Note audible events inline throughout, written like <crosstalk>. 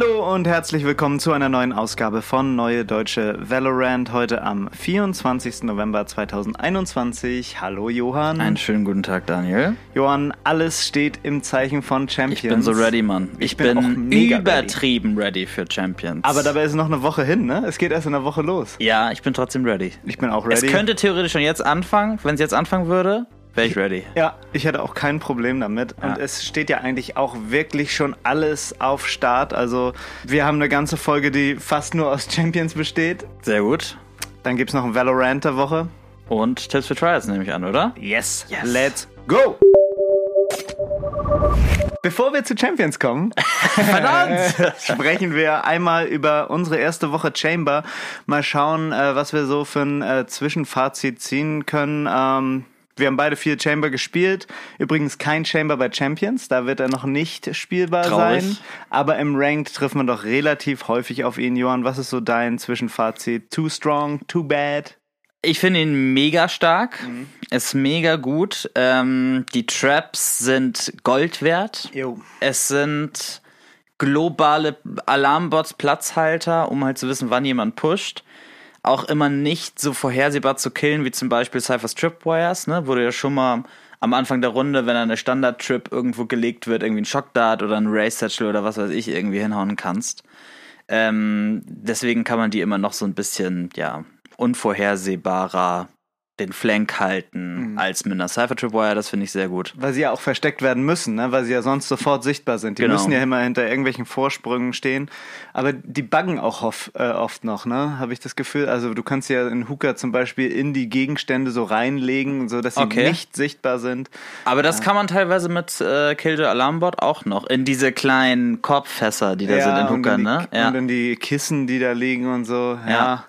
Hallo und herzlich willkommen zu einer neuen Ausgabe von Neue Deutsche Valorant. Heute am 24. November 2021. Hallo Johann. Einen schönen guten Tag, Daniel. Johann, alles steht im Zeichen von Champions. Ich bin so ready, Mann. Ich, Ich bin bin, übertrieben ready. für Champions. Aber dabei ist noch eine Woche hin, ne? Es geht erst in einer Woche los. ja, ich bin trotzdem ready. Ich bin auch ready. Es könnte theoretisch schon jetzt anfangen. Wenn es jetzt anfangen würde, wäre ich ready. Ja, ich hätte auch kein Problem damit. Und Ja. es steht ja eigentlich auch wirklich schon alles auf Start. Also wir haben eine ganze Folge, die fast nur aus Champions besteht. Sehr gut. Dann gibt's noch ein Valorant der Woche. Und Tipps für Trials nehme ich an, oder? Yes. Yes. Let's go! Bevor wir zu Champions kommen, <laughs> <laughs> sprechen wir einmal über unsere erste Woche Chamber. Mal schauen, äh, was wir so für ein äh, Zwischenfazit ziehen können. Wir haben beide viel Chamber gespielt. Übrigens kein Chamber bei Champions, da wird er noch nicht spielbar Traurig. sein. Aber im Ranked trifft man doch relativ häufig auf ihn. Johann, was ist so dein Zwischenfazit? Too strong, too bad? Ich finde ihn mega stark. Mhm. Ist mega gut. Ähm, die Traps sind Gold wert. Jo. Es sind globale Alarmbots, Platzhalter, um halt zu wissen, wann jemand pusht. Auch immer nicht so vorhersehbar zu killen, wie zum Beispiel Cypher's Tripwires, ne? Wo du ja schon mal am Anfang der Runde, wenn eine Standard-Trip irgendwo gelegt wird, irgendwie ein Shockdart oder ein Race-Satchel oder was weiß ich irgendwie hinhauen kannst. Ähm, deswegen kann man die immer noch so ein bisschen, ja, unvorhersehbarer den Flank halten als mit einer Cypher Tripwire, das finde ich sehr gut. Weil sie ja auch versteckt werden müssen, ne? weil sie ja sonst sofort sichtbar sind. Die Genau. müssen ja immer hinter irgendwelchen Vorsprüngen stehen. Aber die buggen auch oft, äh, oft noch, ne? habe ich das Gefühl. Also du kannst ja in Hooker zum Beispiel in die Gegenstände so reinlegen, so dass sie Okay. nicht sichtbar sind. Aber das kann man teilweise mit äh, Killjoy Alarmbot auch noch. In diese kleinen Korbfässer, die da sind in und Hooker, die, ne? Ja. Und dann die Kissen, die da liegen und so. Ja.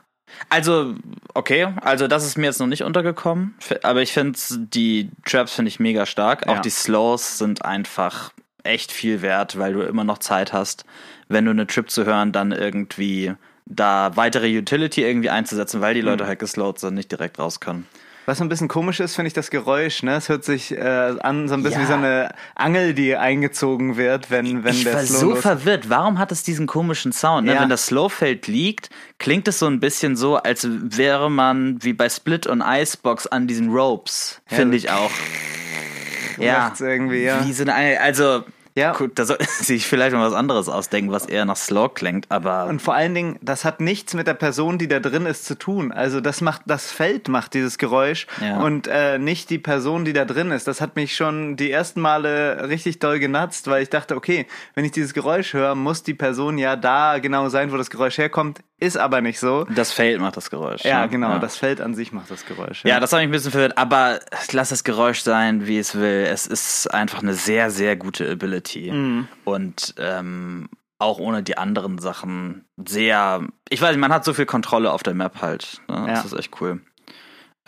Also, okay, also das ist mir jetzt noch nicht untergekommen. Aber ich finde die Traps finde ich mega stark. Auch Ja. die Slows sind einfach echt viel wert, weil du immer noch Zeit hast, wenn du eine Trip zu hören, dann irgendwie da weitere Utility irgendwie einzusetzen, weil die Mhm. Leute halt geslowt sind, nicht direkt raus können. Was so ein bisschen komisch ist, finde ich das Geräusch. Ne? Es hört sich äh, an so ein bisschen Ja. wie so eine Angel, die eingezogen wird, wenn, wenn ich der war Slow so verwirrt. Warum hat es diesen komischen Sound? Ne? Ja. Wenn das Slowfeld liegt, klingt es so ein bisschen so, als wäre man wie bei Split und Icebox an diesen Ropes. Finde so ich auch. <laughs> Ja. irgendwie, ja. Wie so eine, also, Ja. gut, da sie <laughs> sich vielleicht mal was anderes ausdenken, was eher nach Slow klingt, aber. Und vor allen Dingen, das hat nichts mit der Person, die da drin ist, zu tun. Also das macht, das Feld macht dieses Geräusch Ja. und äh, nicht die Person, die da drin ist. Das hat mich schon die ersten Male richtig doll genatzt, weil ich dachte, okay, wenn ich dieses Geräusch höre, muss die Person ja da genau sein, wo das Geräusch herkommt. Ist aber nicht so. das Feld macht das Geräusch. Ja, ne? genau, Ja. das Feld an sich macht das Geräusch. Ja, das hat mich ein bisschen verwirrt, aber lass das Geräusch sein, wie es will. Es ist einfach eine sehr, sehr gute Ability. Mhm. Und ähm, auch ohne die anderen Sachen sehr. Ich weiß nicht, man hat so viel Kontrolle auf der Map halt. Ne? Das Ja. ist echt cool.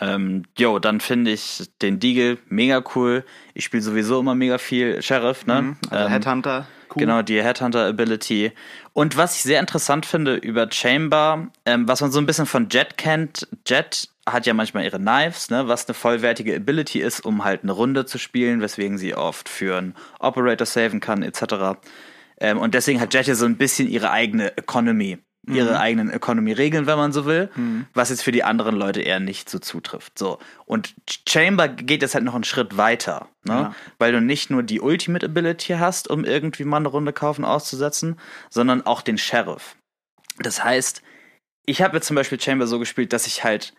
Ähm, jo, dann finde ich den Deagle mega cool. Ich spiele sowieso immer mega viel Sheriff, ne? Also Ähm, Headhunter. Cool. Genau, die Headhunter-Ability. Und was ich sehr interessant finde über Chamber, ähm, was man so ein bisschen von Jet kennt, Jet hat ja manchmal ihre Knives, ne, was eine vollwertige Ability ist, um halt eine Runde zu spielen, weswegen sie oft für einen Operator saven kann, etc. Ähm, und deswegen hat Jet ja so ein bisschen ihre eigene Economy, ihre eigenen Economy-Regeln, wenn man so will, was jetzt für die anderen Leute eher nicht so zutrifft. So. Und Chamber geht jetzt halt noch einen Schritt weiter, ne? Ja. weil du nicht nur die Ultimate Ability hast, um irgendwie mal eine Runde kaufen auszusetzen, sondern auch den Sheriff. Das heißt, ich habe jetzt zum Beispiel Chamber so gespielt, dass ich halt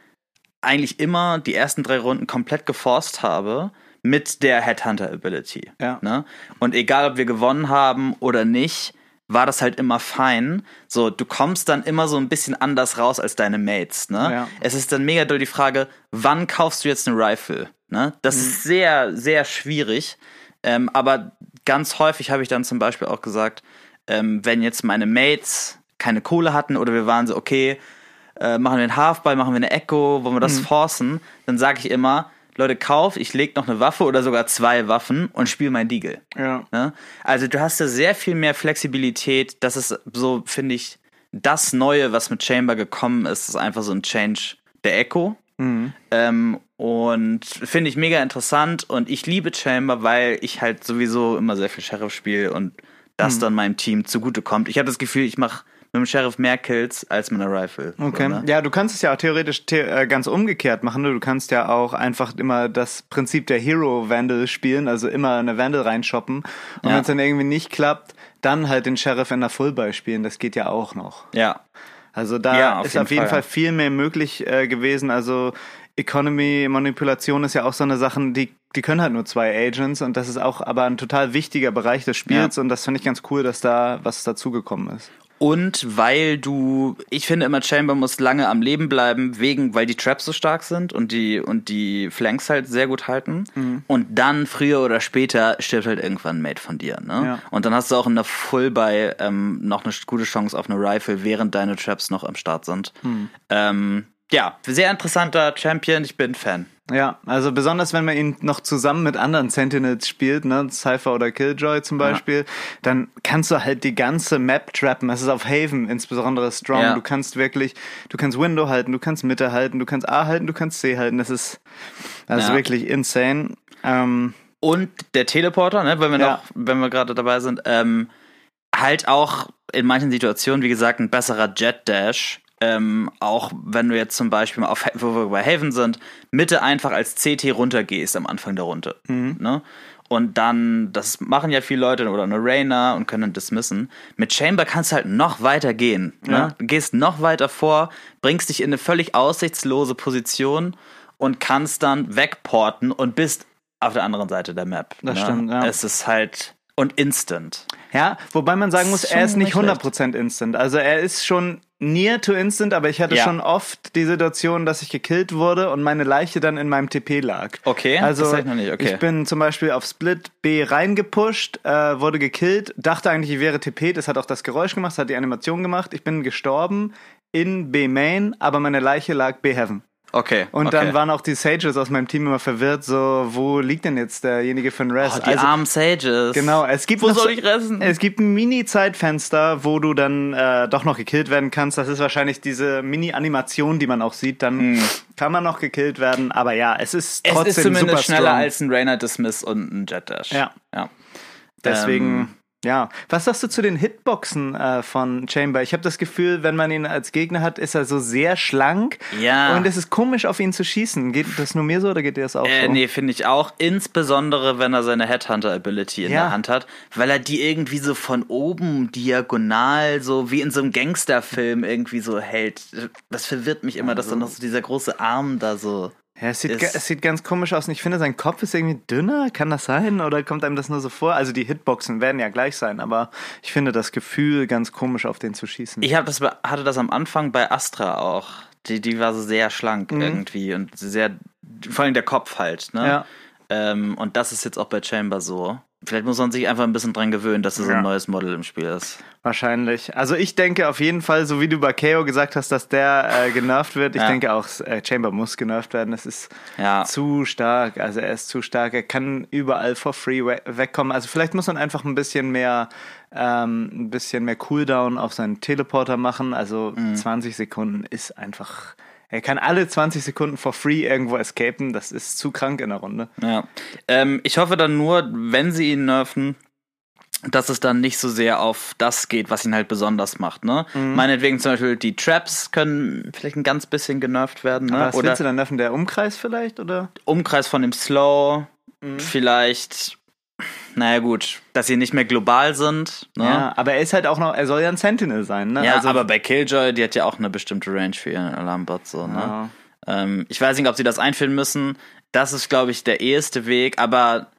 eigentlich immer die ersten drei Runden komplett geforst habe mit der Headhunter Ability. Ja. Ne? Und egal, ob wir gewonnen haben oder nicht, war das halt immer fein. So, du kommst dann immer so ein bisschen anders raus als deine Mates. Ne? Ja. Es ist dann mega doll die Frage, wann kaufst du jetzt eine Rifle? Ne? Das ist sehr, sehr schwierig. Ähm, aber ganz häufig habe ich dann zum Beispiel auch gesagt, ähm, wenn jetzt meine Mates keine Kohle hatten oder wir waren so, okay, äh, machen wir einen Halfball, machen wir eine Echo, wollen wir das forcen, dann sage ich immer, Leute, kauf, ich leg noch eine Waffe oder sogar zwei Waffen und spiel mein Deagle. Ja. Ne? Also du hast da sehr viel mehr Flexibilität. Das ist so, finde ich, das Neue, was mit Chamber gekommen ist, ist einfach so ein Change der Echo. Ähm, und finde ich mega interessant und ich liebe Chamber, weil ich halt sowieso immer sehr viel Sheriff spiele und das dann meinem Team zugutekommt. Ich habe das Gefühl, ich mache mit dem Sheriff mehr Kills als mit einer Rifle. Okay. So, ne? Ja, du kannst es ja auch theoretisch the äh, ganz umgekehrt machen. Ne? Du kannst ja auch einfach immer das Prinzip der Hero Vandal spielen, also immer eine Vandal reinshoppen. Und Ja. wenn es dann irgendwie nicht klappt, dann halt den Sheriff in der Fullbuy spielen. Das geht ja auch noch. Ja. Also da Ja, auf ist jeden auf jeden Fall, Fall, viel mehr möglich äh, gewesen. Also Economy-Manipulation ist ja auch so eine Sache, die, die können halt nur zwei Agents und das ist auch aber ein total wichtiger Bereich des Spiels Ja. und das finde ich ganz cool, dass da was dazugekommen ist. Und weil du, ich finde immer, Chamber muss lange am Leben bleiben, wegen, weil die Traps so stark sind und die, und die Flanks halt sehr gut halten. Mhm. Und dann, früher oder später, stirbt halt irgendwann ein Mate von dir, ne? Ja. Und dann hast du auch in der Fullbuy ähm, noch eine gute Chance auf eine Rifle, während deine Traps noch am Start sind. Mhm. Ähm, ja, sehr interessanter Champion, ich bin Fan. Ja, also besonders wenn man ihn noch zusammen mit anderen Sentinels spielt, ne, Cypher oder Killjoy zum Beispiel, dann kannst du halt die ganze Map trappen. Es ist auf Haven insbesondere strong. Ja. Du kannst wirklich, du kannst Window halten, du kannst Mitte halten, du kannst A halten, du kannst C halten. Das ist, das ist Ja. wirklich insane. Ähm, Und der Teleporter, ne, wenn wir Ja. noch, wenn wir gerade dabei sind, ähm, halt auch in manchen Situationen, wie gesagt, ein besserer Jet Dash. Ähm, auch wenn du jetzt zum Beispiel mal auf, wo wir bei Haven sind, Mitte einfach als CT runtergehst am Anfang der Runde. Ne? Und dann, das machen ja viele Leute oder eine Rainer und können dann dismissen. Mit Chamber kannst du halt noch weiter gehen. Ne? Ja. Du gehst noch weiter vor, bringst dich in eine völlig aussichtslose Position und kannst dann wegporten und bist auf der anderen Seite der Map. Das ne? stimmt, ja. Es ist halt und instant. Ja, wobei man sagen muss, er ist nicht nicht 100% instant. Also er ist schon near to instant, aber ich hatte Ja. schon oft die Situation, dass ich gekillt wurde und meine Leiche dann in meinem TP lag. Okay, also das ich noch nicht, okay. ich bin zum Beispiel auf Split B reingepusht, äh, wurde gekillt, dachte eigentlich, ich wäre TP, das hat auch das Geräusch gemacht, das hat die Animation gemacht. Ich bin gestorben in B Main, aber meine Leiche lag B Heaven. Okay. Und okay. dann waren auch die Sages aus meinem Team immer verwirrt, so, wo liegt denn jetzt derjenige für ein Rest? oh, die armen Sages. Genau, es gibt Wo soll so- ich resten? Es gibt ein Mini-Zeitfenster, wo du dann äh, doch noch gekillt werden kannst. Das ist wahrscheinlich diese Mini-Animation, die man auch sieht. Dann kann man noch gekillt werden. Aber ja, es ist Hm. Es trotzdem ist zumindest schneller als ein Rainer Dismiss und ein Jet Dash. Ja. ja. Deswegen, Ähm, ja. Was sagst du zu den Hitboxen äh, von Chamber? Ich habe das Gefühl, wenn man ihn als Gegner hat, ist er so sehr schlank. Ja. Und es ist komisch, auf ihn zu schießen. Geht das nur mir so oder geht dir das auch Äh, so? nee, finde ich auch. Insbesondere, wenn er seine Headhunter-Ability in Ja. der Hand hat. Weil er die irgendwie so von oben diagonal, so wie in so einem Gangsterfilm irgendwie so hält. Das verwirrt mich immer, dass dann noch so dieser große Arm da so. Ja, es sieht, es sieht ganz komisch aus und ich finde, sein Kopf ist irgendwie dünner. Kann das sein? Oder kommt einem das nur so vor? Also die Hitboxen werden ja gleich sein, aber ich finde das Gefühl ganz komisch, auf den zu schießen. Ich das, hatte das am Anfang bei Astra auch. Die, die war so sehr schlank irgendwie und sehr, vor allem der Kopf halt, ne? Ja. Ähm, und das ist jetzt auch bei Chamber so. Vielleicht muss man sich einfach ein bisschen dran gewöhnen, dass es Ja. ein neues Model im Spiel ist. Wahrscheinlich. Also ich denke auf jeden Fall, so wie du bei KO gesagt hast, dass der äh, genervt wird. Ich Ja. denke auch, äh, Chamber muss genervt werden. Es ist Ja. zu stark. Also er ist zu stark. Er kann überall for free we wegkommen. Also vielleicht muss man einfach ein bisschen mehr, ähm, ein bisschen mehr Cooldown auf seinen Teleporter machen. Also Mhm. 20 Sekunden ist einfach. Er kann alle 20 Sekunden for free irgendwo escapen. Das ist zu krank in der Runde. Ja. Ähm, ich hoffe dann nur, wenn sie ihn nerven, dass es dann nicht so sehr auf das geht, was ihn halt besonders macht. Ne? Mhm. Meinetwegen zum Beispiel die Traps können vielleicht ein ganz bisschen genervt werden. Ne? Aber was Oder willst du dann nerven? Der Umkreis vielleicht? Oder? Umkreis von dem Slow. Mhm. Vielleicht, naja gut, dass sie nicht mehr global sind. Ne? Ja, aber er ist halt auch noch, er soll ja ein Sentinel sein, ne? Ja, also, aber bei Killjoy, die hat ja auch eine bestimmte Range für ihren Alarmbot. So, ne? Ja. Ähm, ich weiß nicht, ob sie das einführen müssen. Das ist, glaube ich, der eheste Weg, aber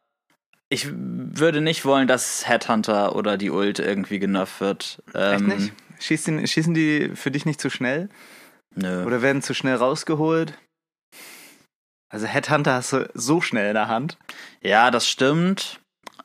ich würde nicht wollen, dass Headhunter oder die Ult irgendwie genervt wird. Echt Ähm, nicht? Schießen, schießen die für dich nicht zu schnell? Nö. Oder werden zu schnell rausgeholt? Also Headhunter hast du so schnell in der Hand. Ja, das stimmt.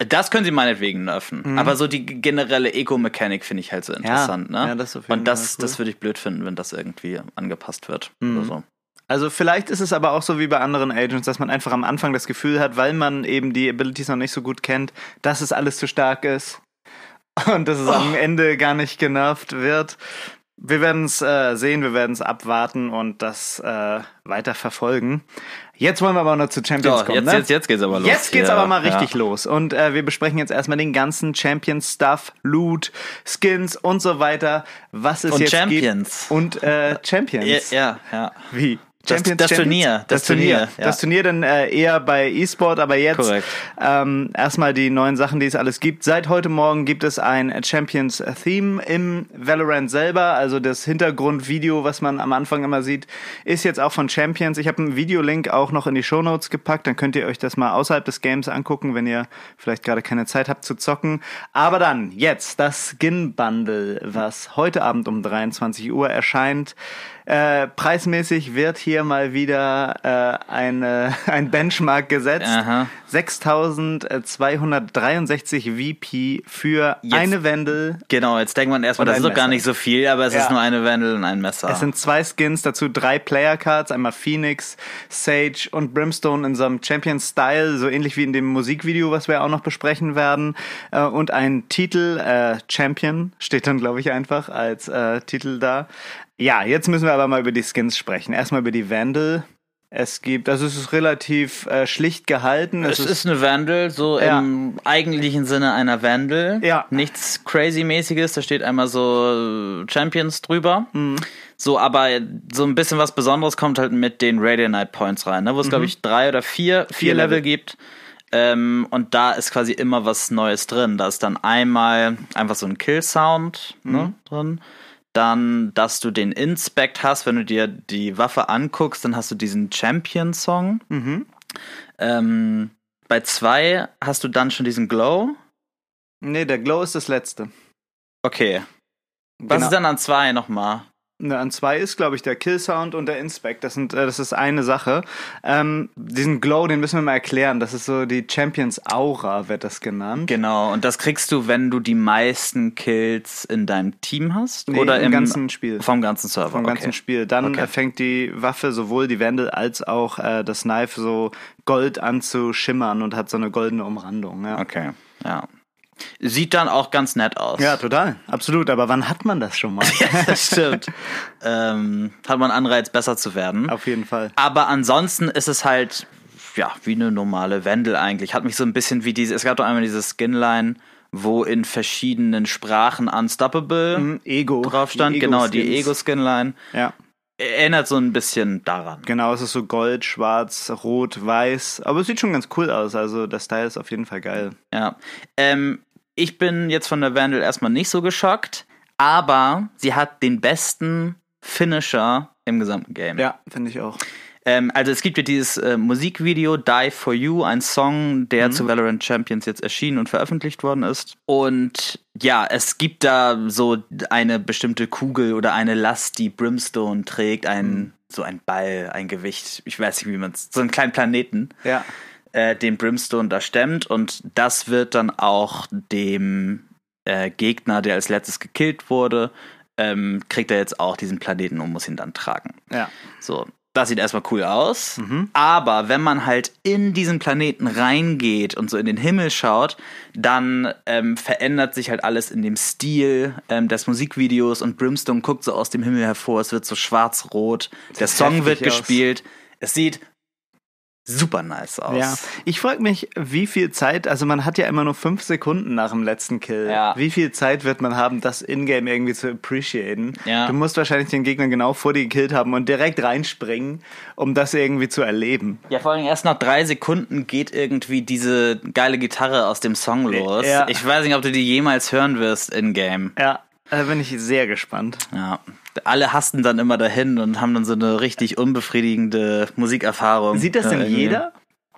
Das können sie meinetwegen nerven. Mhm. Aber so die generelle Eco-Mechanik finde ich halt so interessant, ne? ja, das Und das, cool. das würde ich blöd finden, wenn das irgendwie angepasst wird. Mhm. Oder so. Also vielleicht ist es aber auch so wie bei anderen Agents, dass man einfach am Anfang das Gefühl hat, weil man eben die Abilities noch nicht so gut kennt, dass es alles zu stark ist und dass es am Ende gar nicht genervt wird. Wir werden es äh, sehen, wir werden es abwarten und das äh, weiter verfolgen. Jetzt wollen wir aber noch zu Champions So, kommen. jetzt, ne? jetzt, jetzt geht's aber los. Jetzt geht's hier. aber mal richtig Ja. los. Und äh, wir besprechen jetzt erstmal den ganzen Champions-Stuff, Loot, Skins und so weiter. Was es Und jetzt Champions. gibt. Und äh, <laughs> Champions. Ja, ja, ja. Wie? Das- das Turnier, Das, das Turnier. Turnier, ja. Das Turnier dann äh, eher bei E-Sport, aber jetzt ähm, erstmal die neuen Sachen, die es alles gibt. Seit heute Morgen gibt es ein Champions Theme im Valorant selber. Also das Hintergrundvideo, was man am Anfang immer sieht, ist jetzt auch von Champions. Ich habe einen Videolink auch noch in die Shownotes gepackt. Dann könnt ihr euch das mal außerhalb des Games angucken, wenn ihr vielleicht gerade keine Zeit habt zu zocken. Aber dann jetzt das Skin Bundle, was heute Abend um 23 Uhr erscheint. Äh, preismäßig wird hier mal wieder äh, eine, <laughs> ein Benchmark gesetzt. Aha. 6263 VP für Jetzt- eine Wendel. Genau, jetzt denkt man erstmal, das ist doch gar nicht so viel, aber es Ja. ist nur eine Wendel und ein Messer. Es sind zwei Skins, dazu drei Player Cards, einmal Phoenix, Sage und Brimstone in so einem Champion-Style, so ähnlich wie in dem Musikvideo, was wir auch noch besprechen werden. Äh, und ein Titel, äh, Champion, steht dann, glaube ich, einfach als äh, Titel da. Ja, jetzt müssen wir aber mal über die Skins sprechen. Erstmal über die Vandal. Es gibt, also es ist relativ äh, schlicht gehalten. es ist eine Vandal, so Ja. im eigentlichen Sinne einer Vandal. Ja. Nichts crazy-mäßiges, da steht einmal so äh, Champions drüber. Mhm. So, aber so ein bisschen was Besonderes kommt halt mit den Radiant Points rein, ne? wo es, glaube ich, drei oder vier, vier, Mhm. Vier Level, Level. gibt. Ähm, und da ist quasi immer was Neues drin. Da ist dann einmal einfach so ein Kill-Sound Mhm. ne, drin. Dann, dass du den Inspect hast, wenn du dir die Waffe anguckst, dann hast du diesen Champion-Song. Mhm. Ähm, bei zwei hast du dann schon diesen Glow. Nee, der Glow ist das letzte. Okay. Was Genau. ist dann an zwei nochmal? Ne, an zwei ist, glaube ich, der Kill Sound und der Inspect. Das sind, äh, das ist eine Sache. Ähm, diesen Glow, den müssen wir mal erklären. Das ist so die Champions Aura, wird das genannt. Genau, und das kriegst du, wenn du die meisten Kills in deinem Team hast? Nee, oder im ganzen Spiel. Vom ganzen Server. Vom ganzen okay. Spiel. Dann Okay. äh, fängt die Waffe sowohl die Vandal als auch äh, das Knife so Gold an zu schimmern und hat so eine goldene Umrandung. Ja. Okay, ja. Sieht dann auch ganz nett aus. ja, total. Absolut. Aber wann hat man das schon mal? <laughs> das <laughs> stimmt. ähm, hat man Anreiz, besser zu werden. Auf jeden Fall. Aber ansonsten ist es halt, ja, wie eine normale Wendel eigentlich. Hat mich so ein bisschen wie diese, es gab doch einmal diese Skinline, wo in verschiedenen Sprachen Unstoppable Mhm, Ego. drauf stand. Die genau, die. Ego-Skinline. Ja. Erinnert so ein bisschen daran. Genau, es ist so gold, schwarz, rot, weiß. Aber es sieht schon ganz cool aus. Also der Style ist auf jeden Fall geil. Ja. Ähm, ich bin jetzt von der Vandal erstmal nicht so geschockt, aber sie hat den besten Finisher im gesamten Game. Ja, finde ich auch. Ähm, also es gibt ja dieses äh, Musikvideo Die For You, ein Song, der zu Valorant Champions jetzt erschienen und veröffentlicht worden ist. Und ja, es gibt da so eine bestimmte Kugel oder eine Last, die Brimstone trägt, ein so ein Ball, ein Gewicht, ich weiß nicht, wie man es, so einen kleinen Planeten, Ja. Äh, den Brimstone da stemmt und das wird dann auch dem äh, Gegner, der als letztes gekillt wurde, ähm, kriegt er jetzt auch diesen Planeten und muss ihn dann tragen. Ja. So, das sieht erstmal cool aus. Aber wenn man halt in diesen Planeten reingeht und so in den Himmel schaut, dann ähm, verändert sich halt alles in dem Stil ähm, des Musikvideos und Brimstone guckt so aus dem Himmel hervor. Es wird so schwarz-rot. Der Song wird aus. gespielt. Es sieht super nice aus. Ja, ich frage mich, wie viel Zeit, also man hat ja immer nur fünf Sekunden nach dem letzten Kill. Ja. Wie viel Zeit wird man haben, das Ingame irgendwie zu appreciaten? Ja. Du musst wahrscheinlich den Gegner genau vor dir gekillt haben und direkt reinspringen, um das irgendwie zu erleben. Ja, vor allem erst nach drei Sekunden geht irgendwie diese geile Gitarre aus dem Song los. Ja. Ich weiß nicht, ob du die jemals hören wirst in-game. Ja, da bin ich sehr gespannt. Ja. Alle hasten dann immer dahin und haben dann so eine richtig unbefriedigende Musikerfahrung. Sieht das denn irgendwie. jeder?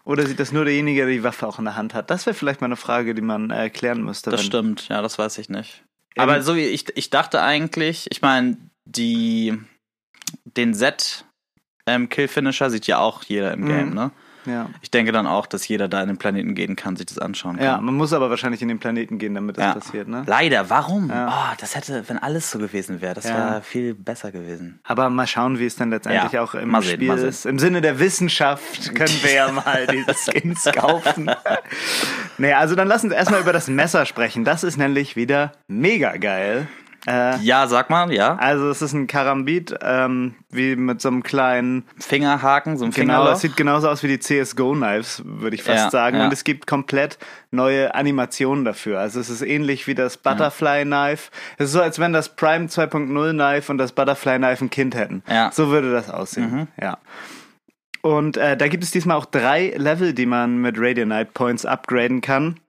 Oder sieht das nur derjenige, der die Waffe auch in der Hand hat? Das wäre vielleicht mal eine Frage, die man äh, klären müsste. Das stimmt, ja, das weiß ich nicht. Ähm, Aber so wie ich, ich dachte eigentlich, ich meine, die, den Set ähm, Kill Finisher sieht ja auch jeder im Mhm. Game, ne? Ja. Ich denke dann auch, dass jeder da in den Planeten gehen kann, sich das anschauen kann. ja, man muss aber wahrscheinlich in den Planeten gehen, damit das Ja. passiert, ne? Leider, warum? Ja. Oh, das hätte, wenn alles so gewesen wäre, das wäre viel besser gewesen. Aber mal schauen, wie es dann letztendlich auch im mal sehen, Spiel ist. Im Sinne der Wissenschaft können wir ja mal diese Skins <laughs> kaufen. naja, also dann lass uns erstmal über das Messer sprechen. Das ist nämlich wieder mega geil. Äh, Ja, sag mal, ja. also es ist ein Karambit, ähm, wie mit so einem kleinen Fingerhaken, so ein Genau, es sieht genauso aus wie die CSGO-Knives, würde ich fast Ja, sagen. ja. Und es gibt komplett neue Animationen dafür. Also es ist ähnlich wie das Butterfly-Knife. Es ist so, als wenn das Prime 2.0-Knife und das Butterfly-Knife ein Kind hätten. Ja. Mhm. So würde das aussehen. Ja. Und äh, da gibt es diesmal auch drei Level, die man mit Radianite Points upgraden kann.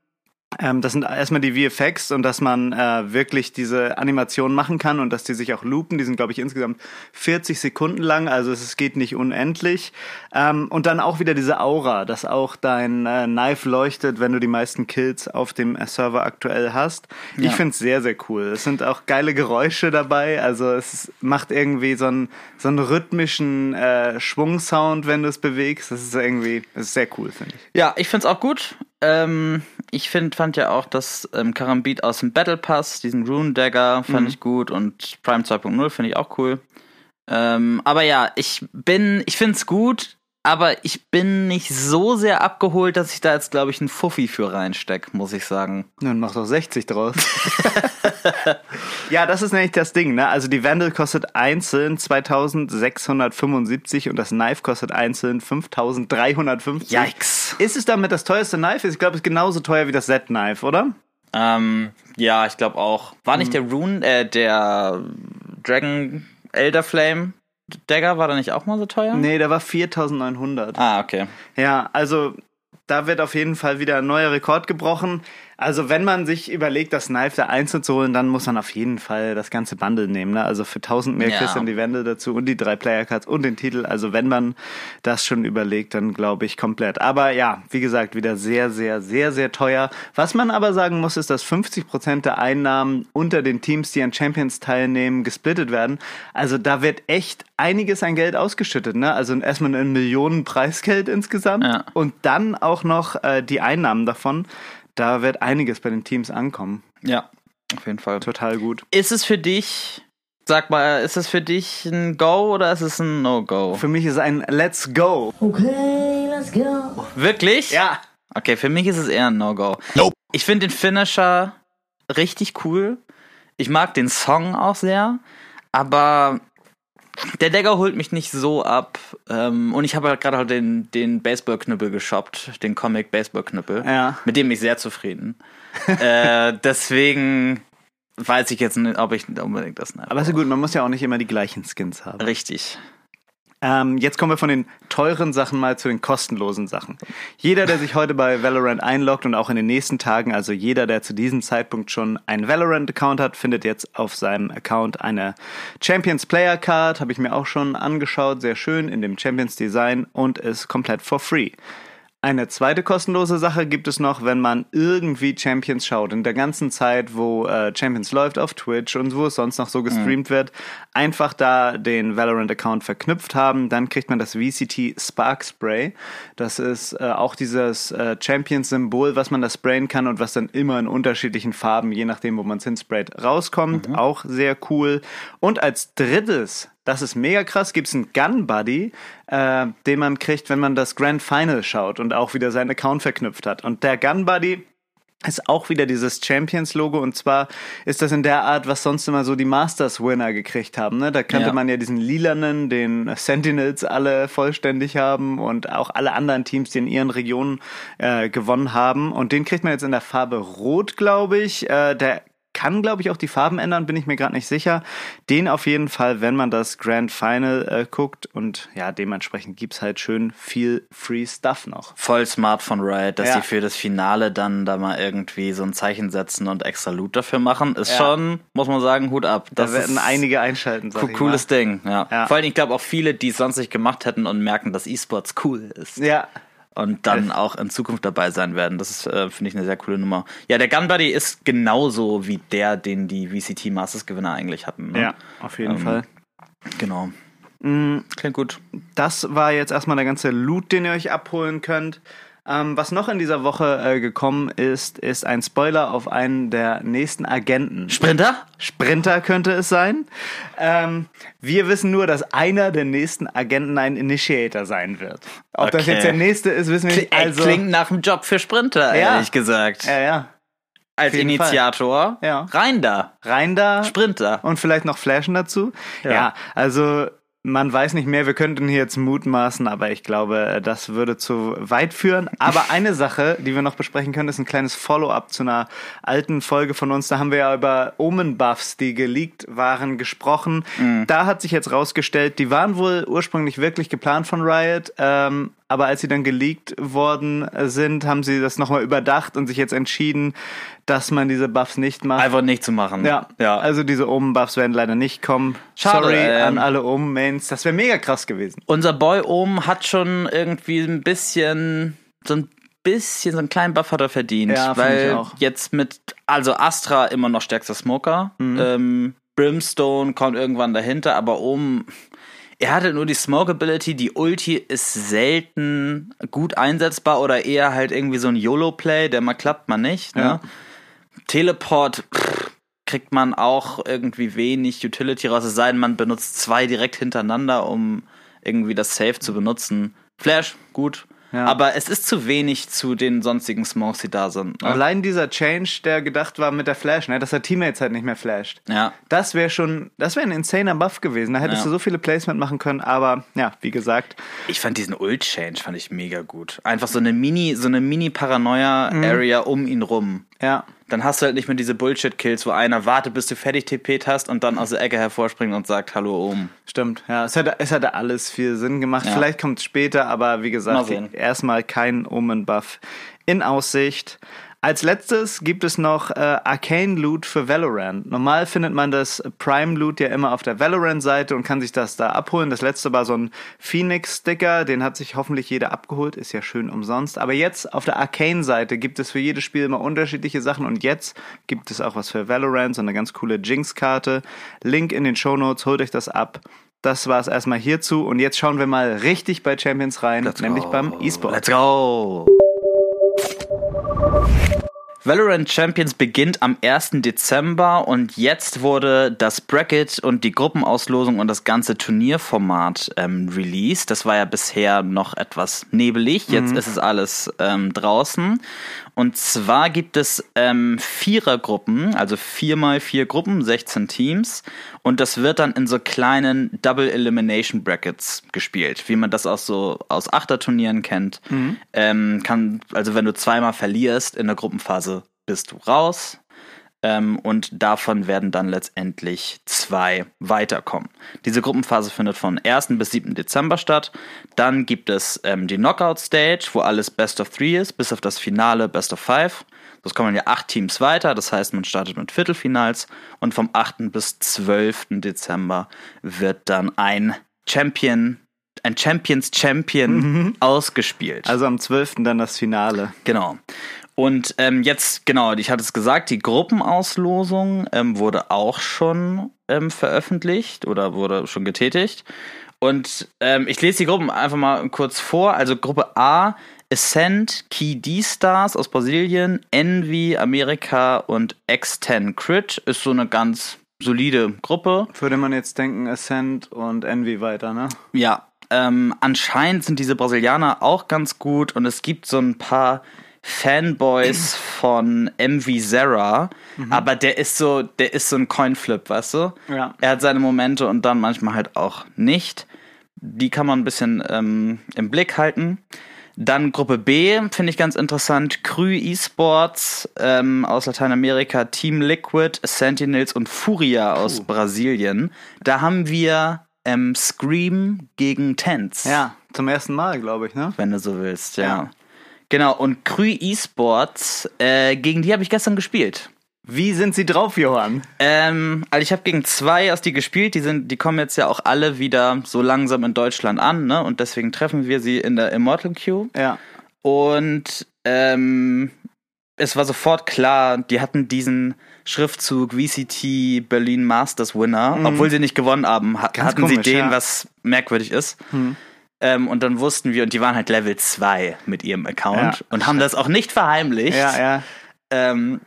Ähm, das sind erstmal die VFX und dass man äh, wirklich diese Animation machen kann und dass die sich auch loopen. Die sind, glaube ich, insgesamt 40 Sekunden lang, also es es geht nicht unendlich. Ähm, und dann auch wieder diese Aura, dass auch dein äh, Knife leuchtet, wenn du die meisten Kills auf dem äh, Server aktuell hast. Ich Ja. finde es sehr, sehr cool. Es sind auch geile Geräusche dabei, also es macht irgendwie so einen, so einen rhythmischen äh, Schwungsound, wenn du es bewegst. Das ist irgendwie, das ist sehr cool, finde ich. Ja, ich find's auch gut. Ähm, ich find, fand ja auch das ähm, Karambit aus dem Battle Pass, diesen Rune Dagger, fand Mhm. ich gut und Prime 2.0 finde ich auch cool. Ähm, aber ja, ich bin, ich find's gut, aber ich bin nicht so sehr abgeholt, dass ich da jetzt, glaube ich, einen Fuffi für reinsteck, muss ich sagen. Dann mach doch 60 draus. <laughs> ja, das ist nämlich das Ding, ne? Also die Vandal kostet einzeln 2675 und das Knife kostet einzeln 5350. Yikes. Ist es damit das teuerste Knife? Ich glaube, es ist genauso teuer wie das Z-Knife, oder? Ähm, ja, ich glaube auch. War Mhm. nicht der Rune, äh, der Dragon Elder Flame Dagger, war der nicht auch mal so teuer? Nee, der war 4900. Ah, okay. Ja, also da wird auf jeden Fall wieder ein neuer Rekord gebrochen. Also wenn man sich überlegt, das Knife da einzeln zu holen, dann muss man auf jeden Fall das ganze Bundle nehmen. Ne? Also für 1000 mehr Ja. kriegst du die Wände dazu und die drei Player-Cards und den Titel. Also wenn man das schon überlegt, dann glaube ich komplett. Aber ja, wie gesagt, wieder sehr, sehr, sehr, sehr teuer. Was man aber sagen muss, ist, dass 50% der Einnahmen unter den Teams, die an Champions teilnehmen, gesplittet werden. Also da wird echt einiges an Geld ausgeschüttet. Ne? Also erstmal ein Millionen Preisgeld insgesamt Ja. und dann auch noch äh, die Einnahmen davon. Da wird einiges bei den Teams ankommen. Ja, auf jeden Fall. Total gut. Ist es für dich, sag mal, ist es für dich ein Go oder ist es ein No-Go? Für mich ist ein Let's Go. Okay, let's go. Wirklich? Ja. Okay, für mich ist es eher ein No-Go. Ich finde den Finisher richtig cool. Ich mag den Song auch sehr, aber der Dagger holt mich nicht so ab. Ähm, und ich habe halt gerade halt den, den Baseballknüppel geshoppt, den Comic Baseballknüppel. Ja. Mit dem bin ich sehr zufrieden. äh, <laughs> deswegen weiß ich jetzt nicht, ob ich unbedingt das nehme. Aber ist ja gut, man muss ja auch nicht immer die gleichen Skins haben. Richtig. Ähm, jetzt kommen wir von den teuren Sachen mal zu den kostenlosen Sachen. Jeder, der sich heute bei Valorant einloggt und auch in den nächsten Tagen, also jeder, der zu diesem Zeitpunkt schon einen Valorant-Account hat, findet jetzt auf seinem Account eine Champions Player Card. Habe ich mir auch schon angeschaut, sehr schön in dem Champions Design und ist komplett for free. Eine zweite kostenlose Sache gibt es noch, wenn man irgendwie Champions schaut. In der ganzen Zeit, wo äh, Champions läuft auf Twitch und wo es sonst noch so gestreamt wird, einfach da den Valorant-Account verknüpft haben. Dann kriegt man das VCT Spark Spray. Das ist äh, auch dieses äh, Champions-Symbol, was man da sprayen kann und was dann immer in unterschiedlichen Farben, je nachdem, wo man es hinsprayt, rauskommt. Auch sehr cool. Und als drittes das ist mega krass. Gibt es einen Gun Buddy, äh, den man kriegt, wenn man das Grand Final schaut und auch wieder seinen Account verknüpft hat. Und der Gun Buddy ist auch wieder dieses Champions-Logo und zwar ist das in der Art, was sonst immer so die Masters-Winner gekriegt haben. Ne? Da könnte Ja. man ja diesen lilanen, den Sentinels alle vollständig haben und auch alle anderen Teams, die in ihren Regionen äh, gewonnen haben. Und den kriegt man jetzt in der Farbe Rot, glaube ich. Äh, der kann, glaube ich, auch die Farben ändern, bin ich mir gerade nicht sicher. Den auf jeden Fall, wenn man das Grand Final äh, guckt. Und ja, dementsprechend gibt's halt schön viel Free Stuff noch. Voll smart von Riot, dass Ja. sie für das Finale dann da mal irgendwie so ein Zeichen setzen und extra Loot dafür machen. Ist Ja. schon, muss man sagen, Hut ab. Da Das werden ist einige einschalten. Sag cooles Ding. Ja. Ja. Vor allem, ich glaube auch viele, die es sonst nicht gemacht hätten und merken, dass E-Sports cool ist. Ja, Und dann auch in Zukunft dabei sein werden. Das ist, äh, finde ich, eine sehr coole Nummer. Ja, der Gun Buddy ist genauso wie der, den die VCT Masters Gewinner eigentlich hatten. Ne? ja, auf jeden Ähm, Fall. Genau. Mm, Klingt gut. Das war jetzt erstmal der ganze Loot, den ihr euch abholen könnt. Ähm, was noch in dieser Woche äh, gekommen ist, ist ein Spoiler auf einen der nächsten Agenten. Sprinter? Sprinter könnte es sein. Ähm, wir wissen nur, dass einer der nächsten Agenten ein Initiator sein wird. Ob das Okay. jetzt der nächste ist, wissen wir nicht. Also, Klingt nach einem Job für Sprinter, Ja. ehrlich gesagt. ja, ja. als Fall. Initiator. Ja. Rein da. Rein da. Sprinter. Und vielleicht noch Flashen dazu. Ja, Ja. also man weiß nicht mehr, wir könnten hier jetzt mutmaßen, aber ich glaube, das würde zu weit führen. Aber <laughs> eine Sache, die wir noch besprechen können, ist ein kleines Follow-up zu einer alten Folge von uns. Da haben wir ja über Omen-Buffs, die geleakt waren, gesprochen. Da hat sich jetzt rausgestellt, die waren wohl ursprünglich wirklich geplant von Riot, ähm, aber als sie dann geleakt worden sind, haben sie das nochmal überdacht und sich jetzt entschieden, dass man diese Buffs nicht macht. Einfach nicht zu machen. Ja, ja. also diese Omen-Buffs werden leider nicht kommen. Schade, Sorry ähm. an alle Omen-Mains. Das wäre mega krass gewesen. Unser Boy oben hat schon irgendwie ein bisschen, so ein bisschen, so einen kleinen Buff hat er verdient. Ja, weil ich auch. jetzt mit, also Astra immer noch stärkster Smoker. Mhm. Ähm, Brimstone kommt irgendwann dahinter, aber oben, er hatte nur die Smoke-Ability, die Ulti ist selten gut einsetzbar oder eher halt irgendwie so ein YOLO-Play, der mal klappt, mal nicht. Ne? Ja. Teleport pff, kriegt man auch irgendwie wenig Utility raus, es sei denn, man benutzt zwei direkt hintereinander, um irgendwie das Safe zu benutzen. Flash, gut. Ja. Aber es ist zu wenig zu den sonstigen Smokes, die da sind. Ne? Allein dieser Change, der gedacht war mit der Flash, ne, dass der Teammates halt nicht mehr flasht. Ja. Das wäre schon, das wäre ein insaner Buff gewesen. Da hättest Ja. du so viele Placement machen können, aber ja, wie gesagt, Ich fand diesen Ult-Change fand ich mega gut. Einfach so eine Mini, so eine Mini-Paranoia-Area um ihn rum. Ja. Dann hast du halt nicht mehr diese Bullshit-Kills, wo einer wartet, bis du fertig TP't hast und dann aus der Ecke hervorspringt und sagt Hallo oben. Stimmt, ja, es hätte, es hätte alles viel Sinn gemacht. Ja. Vielleicht kommt es später, aber wie gesagt, erstmal kein Omen-Buff in Aussicht. Als letztes gibt es noch äh, Arcane Loot für Valorant. Normal findet man das Prime Loot ja immer auf der Valorant-Seite und kann sich das da abholen. Das letzte war so ein Phoenix-Sticker, den hat sich hoffentlich jeder abgeholt, ist ja schön umsonst. Aber jetzt auf der Arcane-Seite gibt es für jedes Spiel immer unterschiedliche Sachen und jetzt gibt es auch was für Valorant, so eine ganz coole Jinx-Karte. Link in den Shownotes, holt euch das ab. Das war es erstmal hierzu und jetzt schauen wir mal richtig bei Champions rein, nämlich go. beim E-Sport. Let's go! Valorant Champions beginnt am 1. Dezember und jetzt wurde das Bracket und die Gruppenauslosung und das ganze Turnierformat ähm, released. Das war ja bisher noch etwas nebelig. Jetzt ist es alles ähm, draußen. Und zwar gibt es ähm, Vierergruppen, also viermal vier Gruppen, 16 Teams. Und das wird dann in so kleinen Double Elimination Brackets gespielt, wie man das auch so aus Achterturnieren kennt. Ähm, kann, also wenn du zweimal verlierst in der Gruppenphase, bist du raus. Ähm, und davon werden dann letztendlich zwei weiterkommen. Diese Gruppenphase findet von 1. bis 7. Dezember statt. Dann gibt es ähm, die Knockout Stage, wo alles Best of Three ist, bis auf das Finale Best of Five. Das kommen ja acht Teams weiter, das heißt, man startet mit Viertelfinals und vom 8. bis 12. Dezember wird dann ein Champion, ein Champions Champion ausgespielt. Also am 12. dann das Finale. Genau. Und ähm, jetzt, genau, ich hatte es gesagt, die Gruppenauslosung ähm, wurde auch schon ähm, veröffentlicht oder wurde schon getätigt. Und ähm, ich lese die Gruppen einfach mal kurz vor. Also Gruppe A, Ascent, Key D-Stars aus Brasilien, Envy, Amerika und X10 Crit ist so eine ganz solide Gruppe. Würde man jetzt denken, Ascent und Envy weiter, ne? Ja, ähm, anscheinend sind diese Brasilianer auch ganz gut und es gibt so ein paar Fanboys <clears throat> von MV Zera, aber der ist so, der ist so ein Coinflip, weißt du? Ja. Er hat seine Momente und dann manchmal halt auch nicht. Die kann man ein bisschen ähm, im Blick halten. Dann Gruppe B finde ich ganz interessant. Krü Esports ähm, aus Lateinamerika, Team Liquid, Sentinels und Furia aus Brasilien. Da haben wir ähm, Scream gegen Tens. Ja, zum ersten Mal, glaube ich, ne? Wenn du so willst, ja. Ja. Genau, und Krü Esports, äh, gegen die habe ich gestern gespielt. Wie sind sie drauf, Johann? Ähm, also ich habe gegen zwei aus die gespielt, die sind, die kommen jetzt ja auch alle wieder so langsam in Deutschland an, ne? Und deswegen treffen wir sie in der Immortal Queue. Ja. Und ähm, es war sofort klar, die hatten diesen Schriftzug VCT Berlin Masters Winner, obwohl sie nicht gewonnen haben, ha Mhm. Ganz hatten sie komisch, den, ja. Mhm. was merkwürdig ist. Ähm, und dann wussten wir, und die waren halt Level 2 mit ihrem Account Ja. und haben das auch nicht verheimlicht. Ja, ja. Ähm,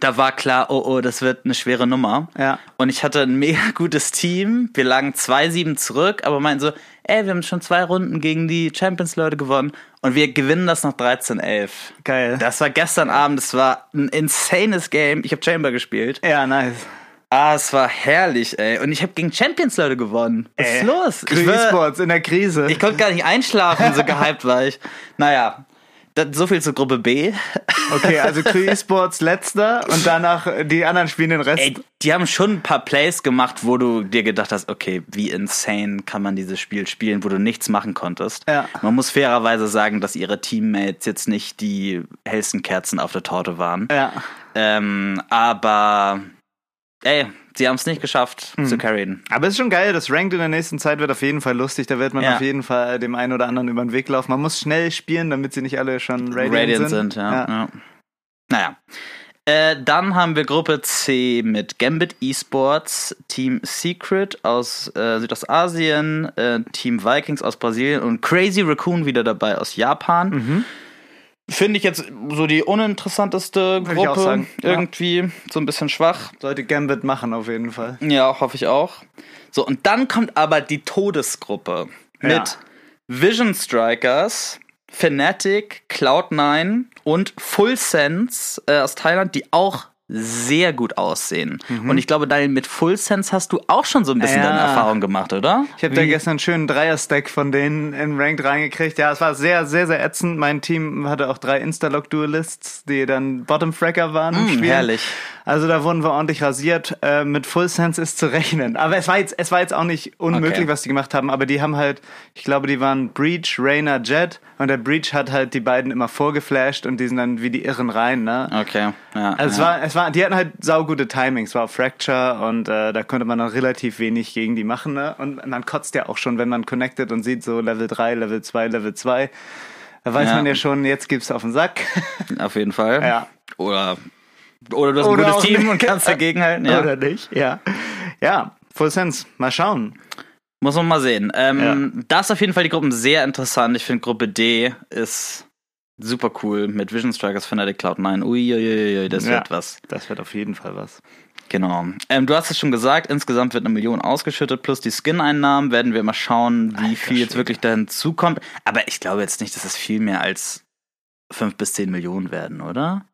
da war klar, oh oh, das wird eine schwere Nummer. Ja. Und ich hatte ein mega gutes Team. Wir lagen 2-7 zurück, aber meinten so, ey, wir haben schon zwei Runden gegen die Champions-Leute gewonnen und wir gewinnen das noch 13-11. Geil. Das war gestern Abend, das war ein insanes Game. Ich habe Chamber gespielt. ja, nice. Ah, es war herrlich, ey. Und ich habe gegen Champions-Leute gewonnen. Was ist Äh, los? War, Esports in der Krise. ich konnte gar nicht einschlafen, so <laughs> gehypt war ich. Naja, das, so viel zur Gruppe B. Okay, also <laughs> Crew Esports letzter und danach die anderen spielen den Rest. Ey, die haben schon ein paar Plays gemacht, wo du dir gedacht hast, okay, wie insane kann man dieses Spiel spielen, wo du nichts machen konntest. Ja. Man muss fairerweise sagen, dass ihre Teammates jetzt nicht die hellsten Kerzen auf der Torte waren. ja. Ähm, aber ey, sie haben es nicht geschafft Hm. zu carryen. Aber es ist schon geil, das Ranked in der nächsten Zeit wird auf jeden Fall lustig. Da wird man Ja. auf jeden Fall dem einen oder anderen über den Weg laufen. Man muss schnell spielen, damit sie nicht alle schon Radiant, Radiant sind. sind, ja. ja. Naja. Äh, dann haben wir Gruppe C mit Gambit Esports, Team Secret aus äh, Südostasien, äh, Team Vikings aus Brasilien und Crazy Raccoon wieder dabei aus Japan. Mhm. Finde ich jetzt so die uninteressanteste Würde Gruppe. sagen, ja. Irgendwie so ein bisschen schwach. Sollte Gambit machen auf jeden Fall. Ja, hoffe ich auch. So, und dann kommt aber die Todesgruppe Ja. mit Vision Strikers, Fnatic, Cloud9 und Full Sense äh, aus Thailand, die auch sehr gut aussehen. Und ich glaube, Daniel, mit Full Sense hast du auch schon so ein bisschen Ja. deine Erfahrung gemacht, oder? Ich habe da gestern einen schönen Dreier-Stack von denen in Ranked reingekriegt. Ja, es war sehr, sehr, sehr ätzend. Mein Team hatte auch drei Instalock-Duelists, die dann Bottom-Fracker waren Mm, herrlich. Also da wurden wir ordentlich rasiert. Äh, mit Full Sense ist zu rechnen. Aber es war jetzt, es war jetzt auch nicht unmöglich, Okay. was die gemacht haben. Aber die haben halt, ich glaube, die waren Breach, Rainer, Jet. Und der Breach hat halt die beiden immer vorgeflasht und die sind dann wie die Irren rein, ne? Okay, ja. Also es ja. war, es war, die hatten halt saugute Timings, es war auf Fracture und äh, da konnte man dann relativ wenig gegen die machen, ne? Und man kotzt ja auch schon, wenn man connected und sieht so Level 3, Level 2, Level 2. Da weiß Ja. man ja schon, jetzt gibt's auf den Sack. auf jeden Fall. Ja. Oder, oder du hast Oder ein gutes Team nicht. und kannst dagegenhalten. Ja. Oder nicht? Ja. Ja, Full Sense. Mal schauen. Muss man mal sehen. Ähm, Das ist auf jeden Fall die Gruppen sehr interessant. Ich finde Gruppe D ist super cool mit Vision Strikers, Fnatic Cloud9. Uiuiui, das Ja. wird was. Das wird auf jeden Fall was. Genau. Ähm, du hast es schon gesagt, insgesamt wird eine Million ausgeschüttet, plus die Skin-Einnahmen werden wir mal schauen, wie Alter viel jetzt Schwede. wirklich da hinzukommt. Aber ich glaube jetzt nicht, dass es viel mehr als 5 bis 10 Millionen werden, oder?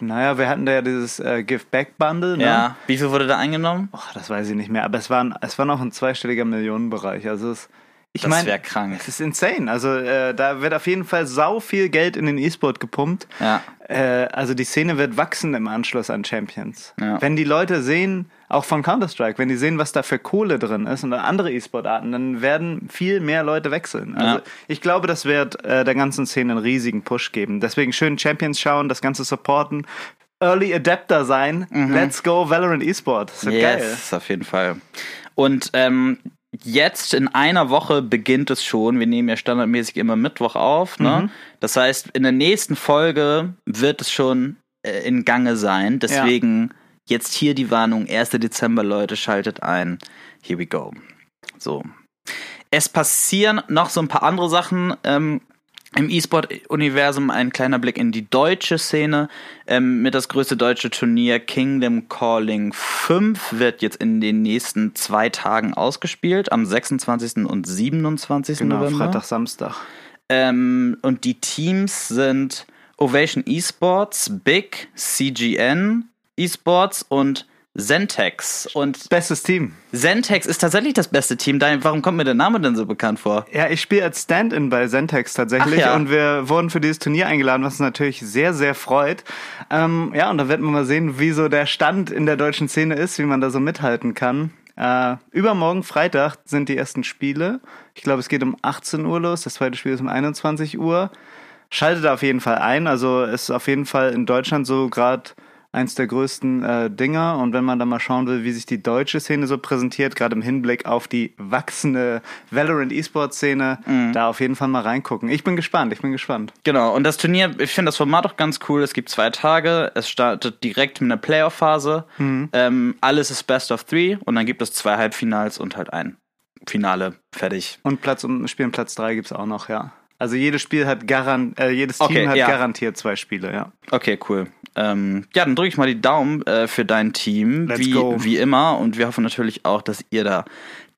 Naja, wir hatten da ja dieses äh, Give Back Bundle, ne? Ja. Wie viel wurde da eingenommen? Och, das weiß ich nicht mehr, aber es war, ein- es war noch ein zweistelliger Millionenbereich. Also es, ich Das meine, wäre krank. es ist insane. Also äh, da wird auf jeden Fall sau viel Geld in den E-Sport gepumpt. Ja. Äh, also die Szene wird wachsen im Anschluss an Champions. Ja. Wenn die Leute sehen, auch von Counter-Strike, wenn die sehen, was da für Kohle drin ist und andere E-Sport-Arten, dann werden viel mehr Leute wechseln. Also Ja. ich glaube, das wird äh, der ganzen Szene einen riesigen Push geben. Deswegen schön Champions schauen, das Ganze supporten. Early Adapter sein. Let's go Valorant E-Sport. Das wird geil. Mhm. Yes, auf jeden Fall. Und ähm, jetzt in einer Woche beginnt es schon. Wir nehmen ja standardmäßig immer Mittwoch auf. Mhm. Ne? Das heißt, in der nächsten Folge wird es schon äh, in Gange sein. Deswegen jetzt hier die Warnung. 1. Dezember, Leute, schaltet ein. Here we go. So. Es passieren noch so ein paar andere Sachen. Ähm, im E-Sport-Universum ein kleiner Blick in die deutsche Szene. Ähm, mit das größte deutsche Turnier Kingdom Calling 5 wird jetzt in den nächsten zwei Tagen ausgespielt, am 26. und 27. Genau, November. Freitag, Samstag. Ähm, und die Teams sind Ovation Esports, Big, CGN Esports und Zentex. Und Bestes Team. Zentex ist tatsächlich das beste Team. Warum kommt mir der Name denn so bekannt vor? Ja, ich spiele als Stand-in bei Zentex tatsächlich ja. und wir wurden für dieses Turnier eingeladen, was uns natürlich sehr, sehr freut. Ähm, ja, und da werden wir mal sehen, wie so der Stand in der deutschen Szene ist, wie man da so mithalten kann. Äh, übermorgen Freitag sind die ersten Spiele. Ich glaube, es geht um 18 Uhr los. Das zweite Spiel ist um 21 Uhr. Schaltet auf jeden Fall ein. Also ist auf jeden Fall in Deutschland so gerade eins der größten äh, Dinger. Und wenn man da mal schauen will, wie sich die deutsche Szene so präsentiert, gerade im Hinblick auf die wachsende Valorant E-Sport-Szene, da auf jeden Fall mal reingucken. Ich bin gespannt, ich bin gespannt. Genau, und das Turnier, ich finde das Format auch ganz cool. Es gibt zwei Tage, es startet direkt mit einer Playoff-Phase. Ähm, alles ist Best of Three und dann gibt es zwei Halbfinals und halt ein Finale. Fertig. Und Platz um Spielen Platz 3 gibt's auch noch, ja. Also jedes Spiel hat garan äh, jedes Team Okay, hat ja. garantiert zwei Spiele, ja. Okay, cool. Ähm, ja, dann drücke ich mal die Daumen äh, für dein Team, Let's wie, go. wie immer. Und wir hoffen natürlich auch, dass ihr da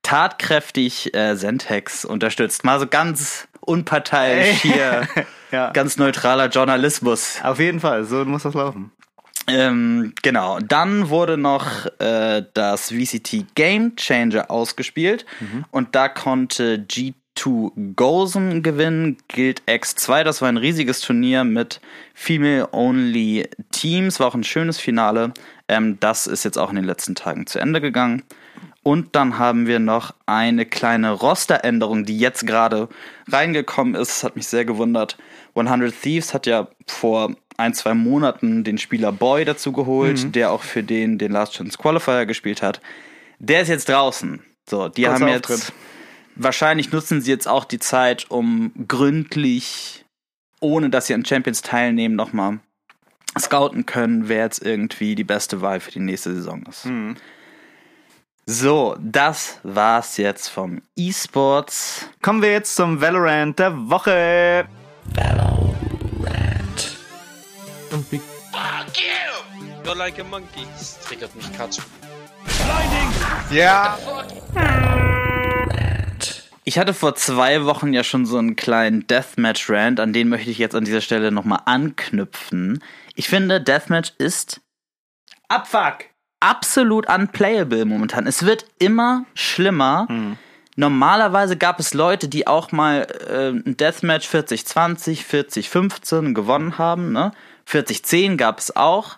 tatkräftig äh, Sentex unterstützt. Mal so ganz unparteiisch hier, <laughs> Ja. ganz neutraler Journalismus. Auf jeden Fall, so muss das laufen. Ähm, genau. Dann wurde noch äh, das VCT Game Changer ausgespielt und da konnte G2 Gozen gewinnen, Guild X2. Das war ein riesiges Turnier mit Female-Only Teams, war auch ein schönes Finale. Ähm, das ist jetzt auch in den letzten Tagen zu Ende gegangen. Und dann haben wir noch eine kleine Rosteränderung, die jetzt gerade reingekommen ist. Das hat mich sehr gewundert. 100 Thieves hat ja vor ein, zwei Monaten den Spieler Boy dazu geholt, der auch für den den Last Chance Qualifier gespielt hat. Der ist jetzt draußen. So, die Kurzer haben jetzt Auftritt. Wahrscheinlich nutzen sie jetzt auch die Zeit, um gründlich, ohne dass sie an Champions teilnehmen, nochmal scouten können, wer jetzt irgendwie die beste Wahl für die nächste Saison ist. So, das war's jetzt vom E-Sports. Kommen wir jetzt zum Valorant der Woche. You're like a monkey. Das triggert mich Katsch. Ja. Ich hatte vor zwei Wochen ja schon so einen kleinen Deathmatch-Rant, an den möchte ich jetzt an dieser Stelle nochmal anknüpfen. Ich finde, Deathmatch ist Abfuck. absolut unplayable momentan. Es wird immer schlimmer. Normalerweise gab es Leute, die auch mal äh, ein Deathmatch 40-20, 40-15 gewonnen haben. Ne? 40-10 gab es auch.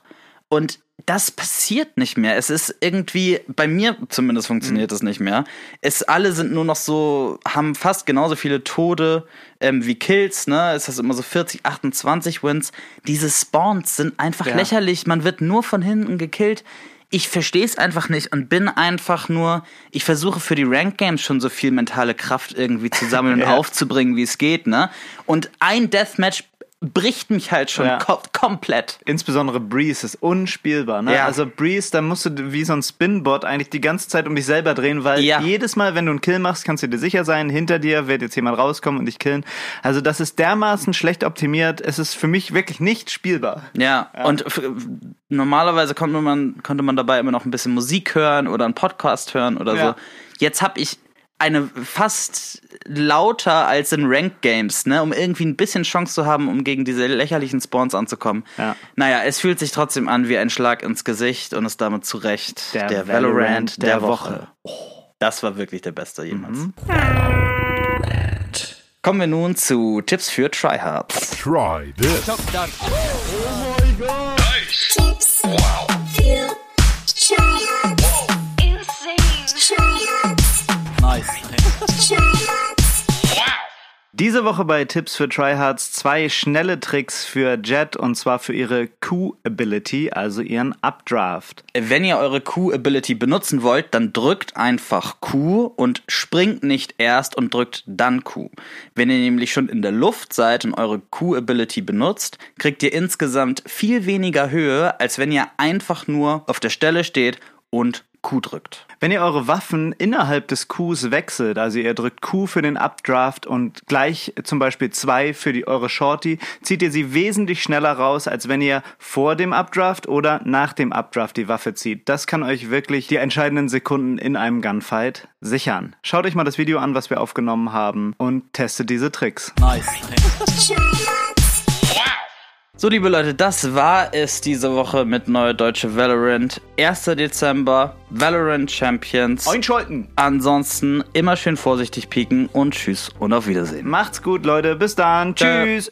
Und das passiert nicht mehr. Es ist irgendwie, bei mir zumindest funktioniert es nicht mehr. Es alle sind nur noch so, haben fast genauso viele Tode ähm, wie Kills, ne? Es ist immer so 40, 28 Wins. Diese Spawns sind einfach Ja. lächerlich. Man wird nur von hinten gekillt. Ich verstehe es einfach nicht und bin einfach nur, ich versuche für die Rank Games schon so viel mentale Kraft irgendwie zu sammeln und <laughs> Ja. aufzubringen, wie es geht, ne? Und ein Deathmatch bricht mich halt schon Ja. ko komplett. Insbesondere Breeze ist unspielbar. Ne? Ja. Also Breeze, da musst du wie so ein Spinbot eigentlich die ganze Zeit um dich selber drehen, weil Ja. jedes Mal, wenn du einen Kill machst, kannst du dir sicher sein, hinter dir wird jetzt jemand rauskommen und dich killen. Also das ist dermaßen schlecht optimiert. Es ist für mich wirklich nicht spielbar. Ja, und normalerweise konnte man, konnte man dabei immer noch ein bisschen Musik hören oder einen Podcast hören oder so. Jetzt habe ich eine fast lauter als in Ranked Games, ne, um irgendwie ein bisschen Chance zu haben, um gegen diese lächerlichen Spawns anzukommen. Ja. Naja, es fühlt sich trotzdem an wie ein Schlag ins Gesicht und ist damit zu Recht Der der, Valorant Valorant der der, Woche. Woche. Oh, das war wirklich der beste jemals. Kommen wir nun zu Tipps für Tryhards. Try this. Tips. Für Diese Woche bei Tipps für Tryhards zwei schnelle Tricks für Jet und zwar für ihre Q-Ability, also ihren Updraft. Wenn ihr eure Q-Ability benutzen wollt, dann drückt einfach Q und springt nicht erst und drückt dann Q. Wenn ihr nämlich schon in der Luft seid und eure Q-Ability benutzt, kriegt ihr insgesamt viel weniger Höhe, als wenn ihr einfach nur auf der Stelle steht und Q drückt. Wenn ihr eure Waffen innerhalb des Qs wechselt, also ihr drückt Q für den Updraft und gleich zum Beispiel 2 für die, eure Shorty, zieht ihr sie wesentlich schneller raus, als wenn ihr vor dem Updraft oder nach dem Updraft die Waffe zieht. Das kann euch wirklich die entscheidenden Sekunden in einem Gunfight sichern. Schaut euch mal das Video an, was wir aufgenommen haben und testet diese Tricks. <laughs> So, liebe Leute, das war es diese Woche mit Neue Deutsche Valorant. 1. Dezember, Valorant Champions. Einschalten! Ansonsten immer schön vorsichtig pieken und tschüss und auf Wiedersehen. Macht's gut, Leute. Bis dann. Ciao. Tschüss.